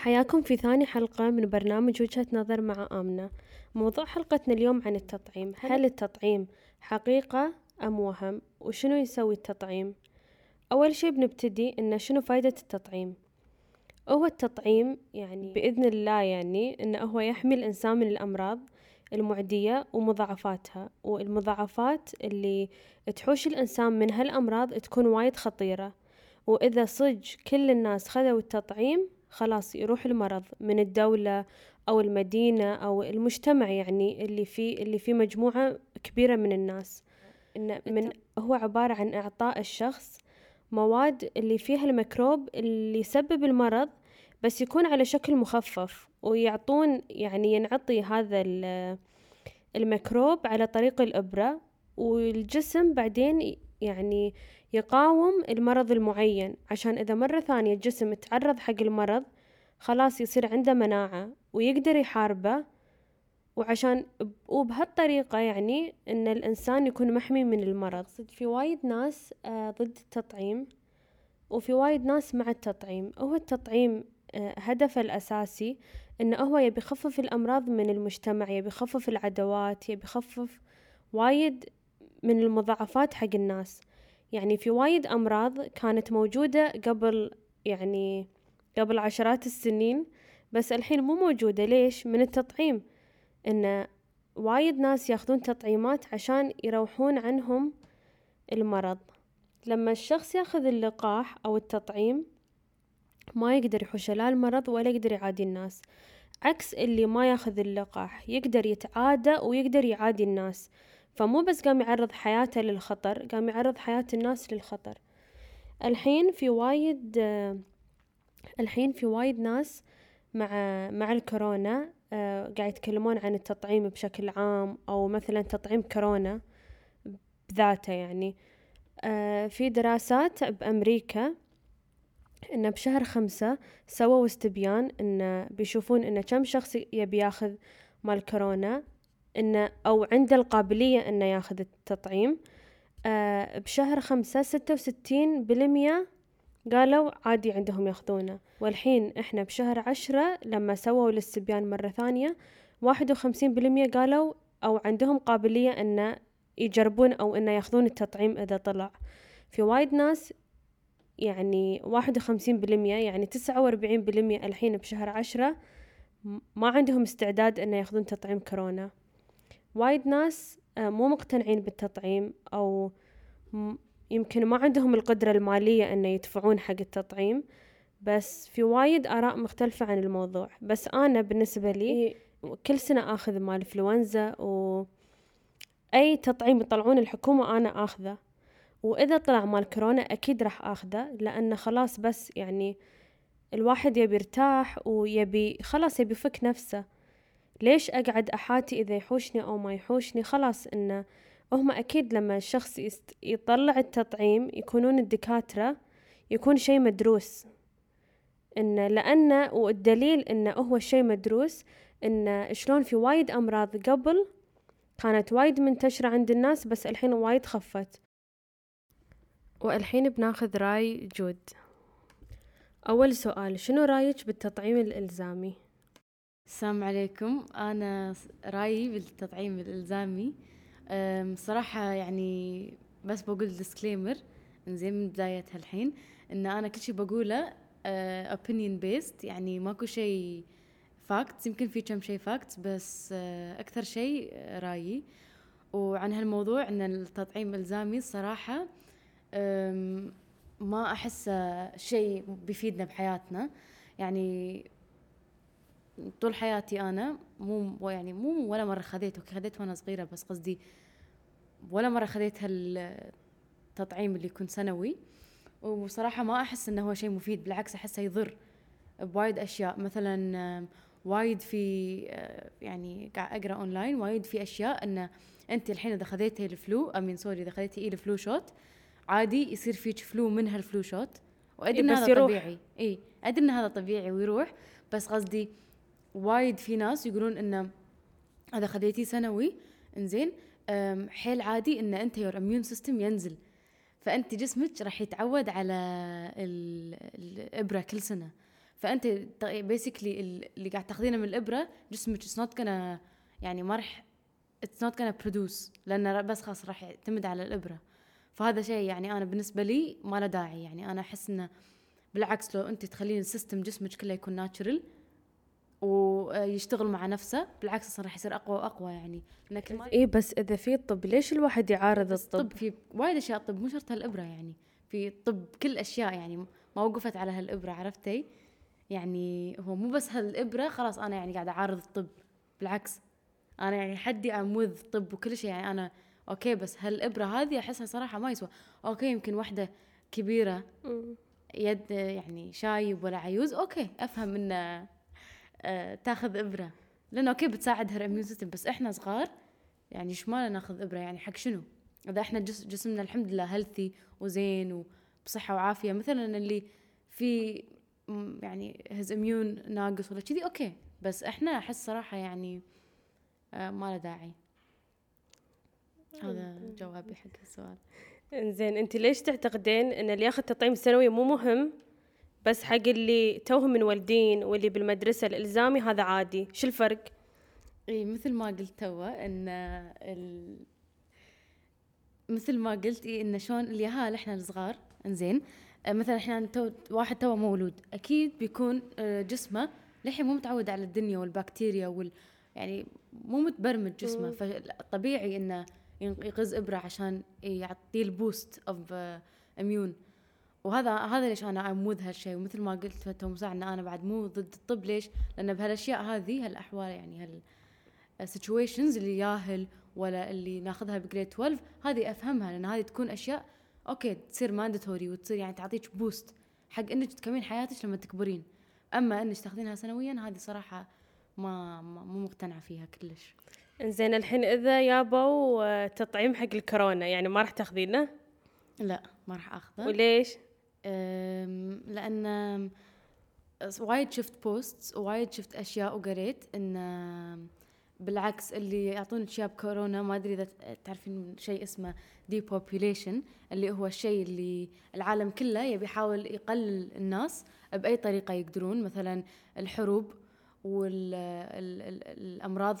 حياكم في ثاني حلقة من برنامج وجهة نظر مع آمنة. موضوع حلقتنا اليوم عن التطعيم. هل التطعيم حقيقة أم وهم؟ وشنو يسوي التطعيم؟ أول شي بنبتدي إن شنو فايدة التطعيم؟ هو التطعيم يعني بإذن الله يعني إنه هو يحمي الإنسان من الأمراض المعدية ومضاعفاتها والمضاعفات اللي تحوش الإنسان من هالأمراض تكون وايد خطيرة. وإذا صج كل الناس خذوا التطعيم خلاص يروح المرض من الدولة أو المدينة أو المجتمع يعني اللي فيه اللي فيه مجموعة كبيرة من الناس. إن من هو عبارة عن إعطاء الشخص مواد اللي فيها الميكروب اللي يسبب المرض بس يكون على شكل مخفف ويعطون يعني ينعطي هذا الميكروب على طريق الإبرة والجسم بعدين يعني يقاوم المرض المعين. عشان إذا مرة ثانية الجسم تعرض حق المرض خلاص يصير عنده مناعة ويقدر يحاربه. وعشان وبهالطريقة يعني إن الإنسان يكون محمي من المرض. في وايد ناس آه ضد التطعيم وفي وايد ناس مع التطعيم. هو التطعيم آه هدفه الأساسي إنه هو يبي يخفف الأمراض من المجتمع يبي يخفف العدوات يبي يخفف وايد من المضاعفات حق الناس. يعني في وايد أمراض كانت موجودة قبل يعني قبل عشرات السنين بس الحين مو موجودة. ليش؟ من التطعيم. إن وايد ناس ياخذون تطعيمات عشان يروحون عنهم المرض. لما الشخص ياخذ اللقاح أو التطعيم ما يقدر يحوش لا المرض ولا يقدر يعادي الناس. عكس اللي ما ياخذ اللقاح يقدر يتعادى ويقدر يعادي الناس. فمو بس قام يعرض حياته للخطر قام يعرض حياة الناس للخطر. الحين في وايد الحين في وايد ناس مع مع الكورونا آه، قاعد يتكلمون عن التطعيم بشكل عام أو مثلا تطعيم كورونا بذاته يعني. آه، في دراسات بأمريكا إنه بشهر خمسة سووا استبيان إنه بيشوفون إنه كم شخص يبي ياخذ مال كورونا. إنه أو عنده القابلية إنه ياخذ التطعيم. آه بشهر خمسة ستة وستين بالمية قالوا عادي عندهم ياخذونه. والحين إحنا بشهر عشرة لما سووا الاستبيان مرة ثانية واحد وخمسين بالمية قالوا أو عندهم قابلية إنه يجربون أو إنه ياخذون التطعيم إذا طلع. في وايد ناس يعني واحد وخمسين بالمية يعني تسعة وأربعين بالمية الحين بشهر عشرة ما عندهم استعداد إنه ياخذون تطعيم كورونا. وايد ناس آه، مو مقتنعين بالتطعيم أو يمكن ما عندهم القدرة المالية إنه يدفعون حق التطعيم بس في وايد آراء مختلفة عن الموضوع. بس أنا بالنسبة لي كل سنة آخذ مال إنفلونزا و أي تطعيم يطلعون الحكومة أنا آخذه. وإذا طلع مال كورونا أكيد راح آخذه لأنه خلاص بس يعني الواحد يبي يرتاح ويبي خلاص يبي يفك نفسه. ليش أقعد أحاتي إذا يحوشني أو ما يحوشني خلاص إنه هم أكيد لما الشخص. يطلع التطعيم يكونون الدكاترة يكون شي مدروس إنه لأنه والدليل إنه هو شي مدروس إنه شلون في وايد أمراض قبل كانت وايد منتشرة عند الناس بس الحين وايد خفت والحين بناخذ رأي جود أول سؤال شنو رأيك بالتطعيم الإلزامي؟ السلام عليكم. أنا رأيي بالتطعيم الإلزامي صراحة يعني بس بقول disclaimer زين من بداية هالحين إن أنا كل شي بقوله أه opinion based يعني ماكو شيء fact يمكن في كم شيء fact بس أه أكثر شيء رأيي. وعن هالموضوع إن التطعيم إلزامي الصراحة ما أحسه شيء بيفيدنا بحياتنا. يعني طول حياتي أنا مو يعني مو ولا مرة خذيته خذيت وأنا صغيرة بس قصدي ولا مرة خذيت هالتطعيم اللي يكون سنوي. وصراحة ما أحس إنه هو شيء مفيد بالعكس أحسه يضر بوايد أشياء. مثلا وايد في يعني قاعد أقرأ أونلاين وايد في أشياء انه أنت الحين إذا خذيتي ال flu I mean sorry إذا خذيتي اي ال flu shot عادي يصير فيك flu من هال flu shot. وأدري إيه إن هذا يروح. طبيعي. اي أدري إن هذا طبيعي ويروح بس قصدي وايد في ناس يقولون إنه اذا خذيتي سنوي إنزين حيل عادي إن أنت your immune system ينزل. فأنت جسمك راح يتعود على الإبرة كل سنة. فأنت basically اللي قاعد تاخذينه من الإبرة جسمك it's not يعني ما راح it's not gonna produce لأنه بس خلاص راح يعتمد على الإبرة. فهذا شيء يعني أنا بالنسبة لي ما له داعي يعني أنا أحس إنه بالعكس لو أنت تخلين ال system جسمك كله يكون natural ويشتغل مع نفسه بالعكس أصلا راح يصير أقوى وأقوى يعني. لكن ما اي بس إذا في طب ليش الواحد يعارض الطب؟ الطب في وايد أشياء طب مو شرط هالإبرة يعني. في طب كل أشياء يعني ما وقفت على هالإبرة عرفتي؟ يعني هو مو بس هالإبرة خلاص أنا يعني قاعدة أعارض الطب. بالعكس أنا يعني حدي I'm with طب وكل شيء يعني. أنا okay بس هالإبرة هذه أحسها صراحة ما يسوى. okay يمكن واحدة كبيرة يدة يعني شايب ولا عيوز okay أفهم إنه آه تاخذ إبرة. لأنه okay بتساعد her system بس إحنا صغار يعني إيش مالنا ناخذ إبرة يعني حق شنو؟ إذا إحنا جس جسمنا الحمد لله healthy وزين وبصحة وعافية مثلا اللي في يعني his immune ناقص ولا كذي okay. بس إحنا أحس صراحة يعني آه ما له داعي. هذا جوابي حق السؤال. إنزين أنت ليش تعتقدين إن اللي ياخذ تطعيم سنوي مو مهم؟ بس حق اللي توهم منولدين واللي بالمدرسة الإلزامي هذا عادي. شو الفرق؟ إي مثل ما قلت تو إن ال... مثل ما قلت إيه إن شلون اليهال إحنا الصغار إنزين آه، مثلا إحنا تو واحد تو مولود. أكيد بيكون آه، جسمه للحين مو متعود على الدنيا والبكتيريا وال يعني مو متبرمج جسمه. فطبيعي إنه يغز إبرة عشان يعطيه ال boost of immune وهذا هذا ليش أنا I'm with هالشيء ومثل ما قلت تو مساع إن أنا بعد مو ضد الطب ليش؟ لأن بهالأشياء هذه هالأحوال يعني هال ال situations اللي ياهل ولا اللي ناخذها ب grade 12 هذه أفهمها لأن هذه تكون أشياء okay تصير mandatory وتصير يعني تعطيك boost حق إنك تكملين حياتك لما تكبرين. أما إنك تاخذينها سنويا هذه صراحة ما, ما مو مقتنعة فيها كلش. زين الحين إذا يابوا تطعيم حق الكورونا يعني ما راح تاخذينه؟ لا ما راح أخذه. وليش؟ لأن وايد شفت posts ووايد شفت أشياء وقريت إن بالعكس اللي يعطون اشياء بكورونا ما أدري إذا تعرفين شيء اسمه depopulation اللي هو الشيء اللي العالم كله يبي يحاول يقلل الناس بأي طريقة يقدرون مثلا الحروب والامراض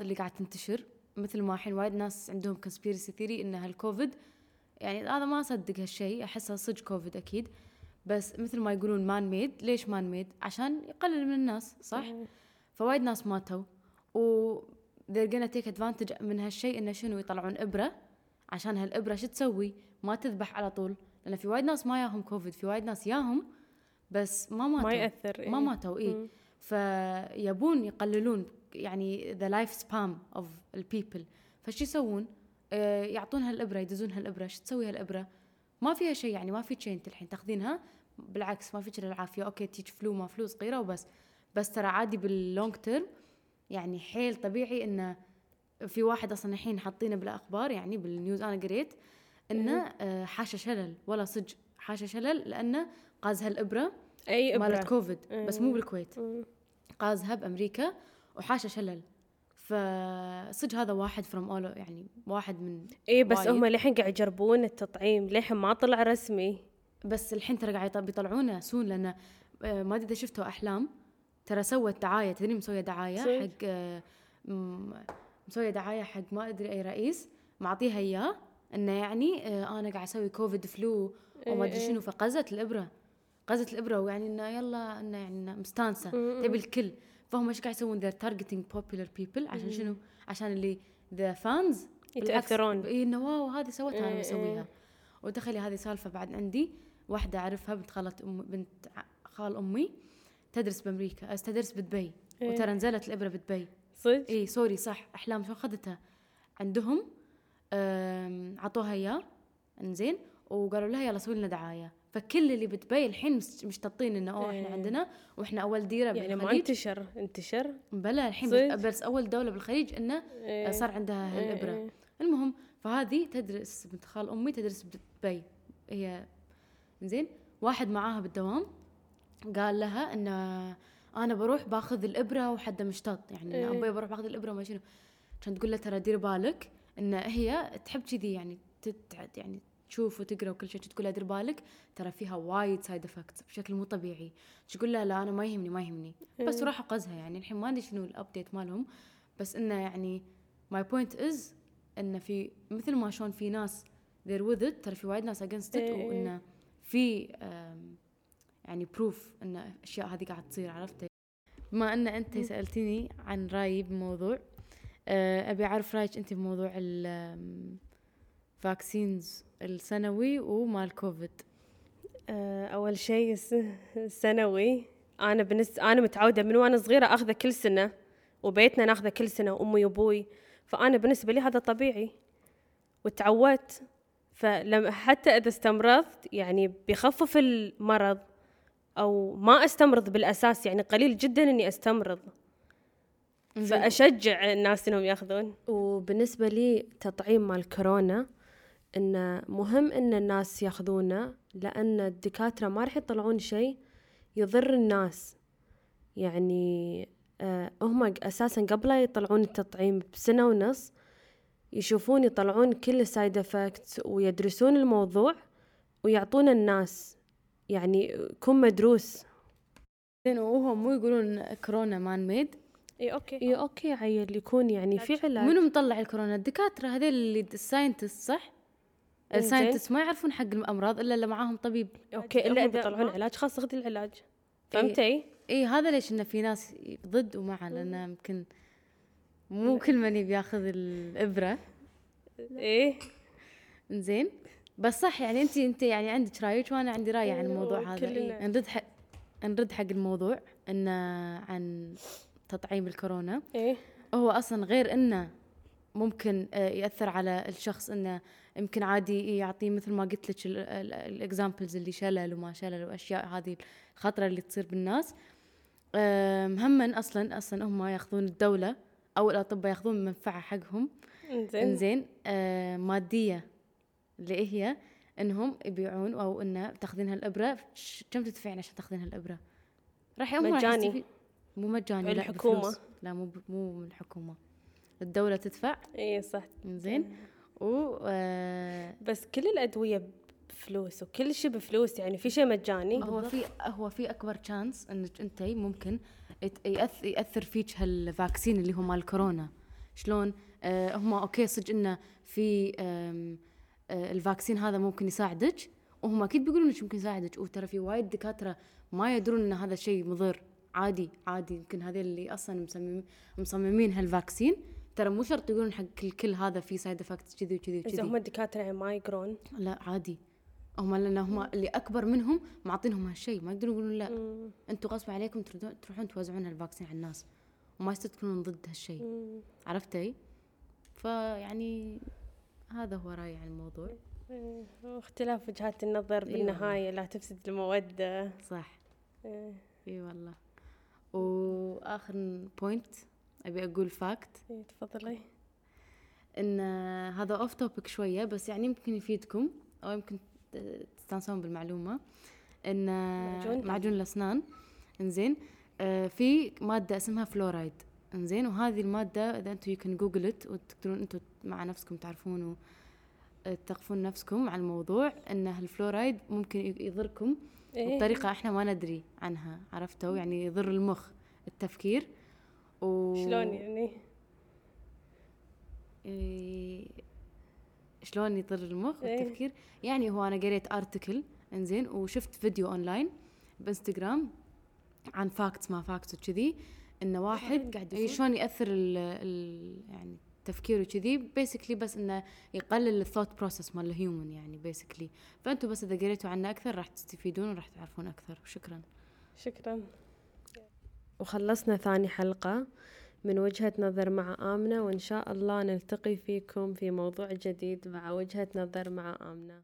اللي قاعد تنتشر. مثل ما الحين وايد ناس عندهم conspiracy theory ان هالكوفيد يعني هذا ما أصدق هالشيء احسه صدق كوفيد أكيد. بس مثل ما يقولون man-made ليش man-made عشان يقلل من الناس صح؟ فوايد ناس ماتوا. و they're gonna take advantage من هالشيء إنه شنو؟ يطلعون إبرة. عشان هالإبرة شو تسوي؟ ما تذبح على طول. لأن في وايد ناس ما ياهم كوفيد في وايد ناس ياهم بس ما ماتوا. ما يأثر إيه؟ ما ماتوا اي فيبون يقللون يعني the life span of ال people فشو يسوون؟ آه يعطون هالإبرة يدزون هالإبرة. شو تسوي هالإبرة؟ ما فيها شيء يعني ما في شيء انت الحين تاخذينها. بالعكس ما فيك العافية. أوكي تيجي flu ما flu صغيرة وبس. بس ترى عادي بال long term يعني حيل طبيعي انه في واحد أصلا الحين حاطينه بالأخبار يعني بال news أنا قريت إنه آه حاشا شلل. ولا صج حاشا شلل لأنه قاز هالابره أي إبرة. مالت كوفيد بس مو بالكويت. قازها بامريكا وحاشا شلل. فصدق هذا واحد from all يعني واحد من اي بس هم للحين قاعد يجربون التطعيم للحين ما طلع رسمي. بس الحين ترى قاعد بيطلعونه soon لأنه آه، ما أدري إذا شفتوا أحلام. ترى سوت دعايه تدري مسوية دعاية. حق آه، مسوية دعاية حق ما أدري أي رئيس معطيها إياه إنه يعني آه، أنا قاعد أسوي COVID flu وما أدري إيه، شنو إيه. فقزت الإبرة. قزت الإبرة ويعني إنه يلا إنه يعني مستانسة. تبي الكل. فهم إيش قاعد يسوون؟ they're targeting popular people عشان شنو؟ عشان اللي the fans يتأثرون. إي إنه wow هذه سوتها أنا إيه، بسويها وتخيلي هذه سالفة بعد عندي. واحدة أعرفها بنت خالة أم بنت خال أمي تدرس بأمريكا تدرس بدبي. إيه؟ وترى نزلت الإبرة بدبي. صدق؟ إي sorry صح. أحلام شو أخذتها؟ عندهم عطوها إياه. إنزين. وقالوا لها يلا سوي لنا دعاية. فكل اللي بدبي الحين مشتطين إنه أوه إحنا إيه. عندنا وإحنا أول ديرة يعني بالخليج ما انتشر انتشر بلا الحين بس أول دولة بالخليج انه إيه. صار عندها هالإبرة إيه. المهم فهذه تدرس بنت خال أمي تدرس بدبي هي زين واحد معاها بالدوام قال لها إن أنا بروح باخذ الإبرة وحده مشتط يعني إيه. أبوي بروح باخذ الإبرة ما شنو كانت تقول له ترى دير بالك إن هي تحب كذي يعني تتعد يعني تشوف وتقرأ وكل شيء تقول لها دير بالك؟ ترى فيها وايد side effects بشكل مو طبيعي. تقول لها لا أنا ما يهمني ما يهمني. بس إيه. راح قزها يعني. الحين ما ادري شنو ال update مالهم. بس إنه يعني my point is إنه في مثل ما شلون في ناس they're with it ترى في وايد ناس against it إيه. وإنه في يعني proof إن الاشياء هذه قاعد تصير عرفتي بما إن أنت سالتيني عن رأيي بموضوع أه، أبي أعرف رأيك أنت بموضوع ال vaccines السنوي ومال كوفيد آه، أول شيء الس- السنوي. أنا بالنسبة أنا متعودة من وأنا صغيرة أخذه كل سنة وبيتنا ناخذه كل سنة أمي وأبوي. فأنا بالنسبة لي هذا طبيعي وتعودت. فلما حتى إذا استمرضت يعني بيخفف المرض أو ما أستمرض بالأساس يعني قليل جدا إني أستمرض. فأشجع الناس إنهم يأخذون. وبالنسبة لي تطعيم مال كورونا إنه مهم إن الناس ياخذونه لأن الدكاترة ما راح يطلعون شيء يضر الناس. يعني آه هم أساسا قبل لا يطلعون التطعيم بسنة ونص يشوفون يطلعون كل ال side effects ويدرسون الموضوع ويعطون الناس يعني يكون مدروس. زين وهم مو يقولون كورونا man-made إي أوكي. إي أوكي عيل يكون يعني في علاج. منو مطلع الكورونا؟ الدكاترة هذول اللي ال scientist صح. ال scientist ما يعرفون حق الأمراض إلا اللي معاهم طبيب. أوكي إلا إذا يطلعون علاج. خلاص خذي العلاج. فهمتي؟ اي هذا ليش انه في ناس ضد ومع لأنه يمكن مو كل من يبي ياخذ الإبرة. إيه. زين بس صح يعني انت انت يعني عندك رايك وأنا عندي رأي عن إيه، الموضوع هذا. إيه. نرد حق نرد حق الموضوع إنه عن تطعيم الكورونا. إيه. هو أصلا غير إنه ممكن آه، يأثر على الشخص إنه يمكن عادي يعطيه مثل ما قلت لك الاكزامبلز اللي شلل وما شلل وأشياء هذه الخطرة اللي تصير بالناس هما أصلا أصلا هم يأخذون الدولة أو الأطباء يأخذون منفعة حقهم إنزين إنزين آه مادية اللي هي إنهم يبيعون أو إنه تأخذين هالإبرة كم تدفعين عشان تأخذين هالإبرة؟ راح هم راح مجاني. مو مجاني لا الحكومة. بفلوس. لا مو مو من الحكومة الدولة تدفع. إيه صح. إنزين. و آه بس كل الأدوية بفلوس وكل شيء بفلوس يعني في شيء مجاني. هو في هو في أكبر chance إنك أنت ممكن يأثر فيك هال vaccine اللي هو مال كورونا. شلون؟ آه هم أوكي صدق إنه في آه ال vaccine هذا ممكن يساعدك وهم أكيد بيقولون انك ممكن يساعدك. وترى في وايد دكاترة ما يدرون إن هذا شيء مضر. عادي عادي. يمكن هذول اللي أصلا مصمم مصممين هال vaccine ترى مو شرط يقولون حق كل, كل هذا في side effects كذي وكذي إذا وكذي هم الدكاترة يعني ما يقرون. لا عادي. هم لأن هم اللي أكبر منهم معطينهم هالشيء ما يقدرون يقولون لا. أنتم غصب عليكم تروحون توزعون هال vaccine على الناس وما يصير تكونون ضد هالشيء. عرفتي؟ فيعني هذا هو رأيي عن الموضوع. إيه، واختلاف وجهات النظر إي بالنهاية لا تفسد المودة. صح. إيه، إي والله. وآخر point أبي أقول fact إيه، تفضلي. إن هذا off topic شوية بس يعني يمكن يفيدكم أو يمكن تستانسون بالمعلومة. إن معجون؟ معجون الأسنان. إنزين. آه، في مادة اسمها فلورايد إنزين. وهذه المادة إذا أنتم يمكن Googleت وتقدرون أنتم مع نفسكم تعرفون وتثقفون نفسكم على الموضوع. إن الفلورايد ممكن يضركم إيه. بطريقة إحنا ما ندري عنها عرفتوا؟ يعني يضر المخ التفكير. و شلون يعني؟ إيه، شلون يضر المخ إيه. والتفكير؟ يعني هو أنا قريت article إنزين وشفت فيديو اونلاين بإنستغرام عن facts ما facts وكذي إنه واحد قاعد إيه، شلون يأثر ال ال يعني التفكير وكذي basically بس إنه يقلل ال thought process مال ال human يعني basically فانتم بس إذا قريتوا عنه أكثر راح تستفيدون وراح تعرفون أكثر. وشكرا شكرا. وخلصنا ثاني حلقة من وجهة نظر مع آمنة وإن شاء الله نلتقي فيكم في موضوع جديد مع وجهة نظر مع آمنة.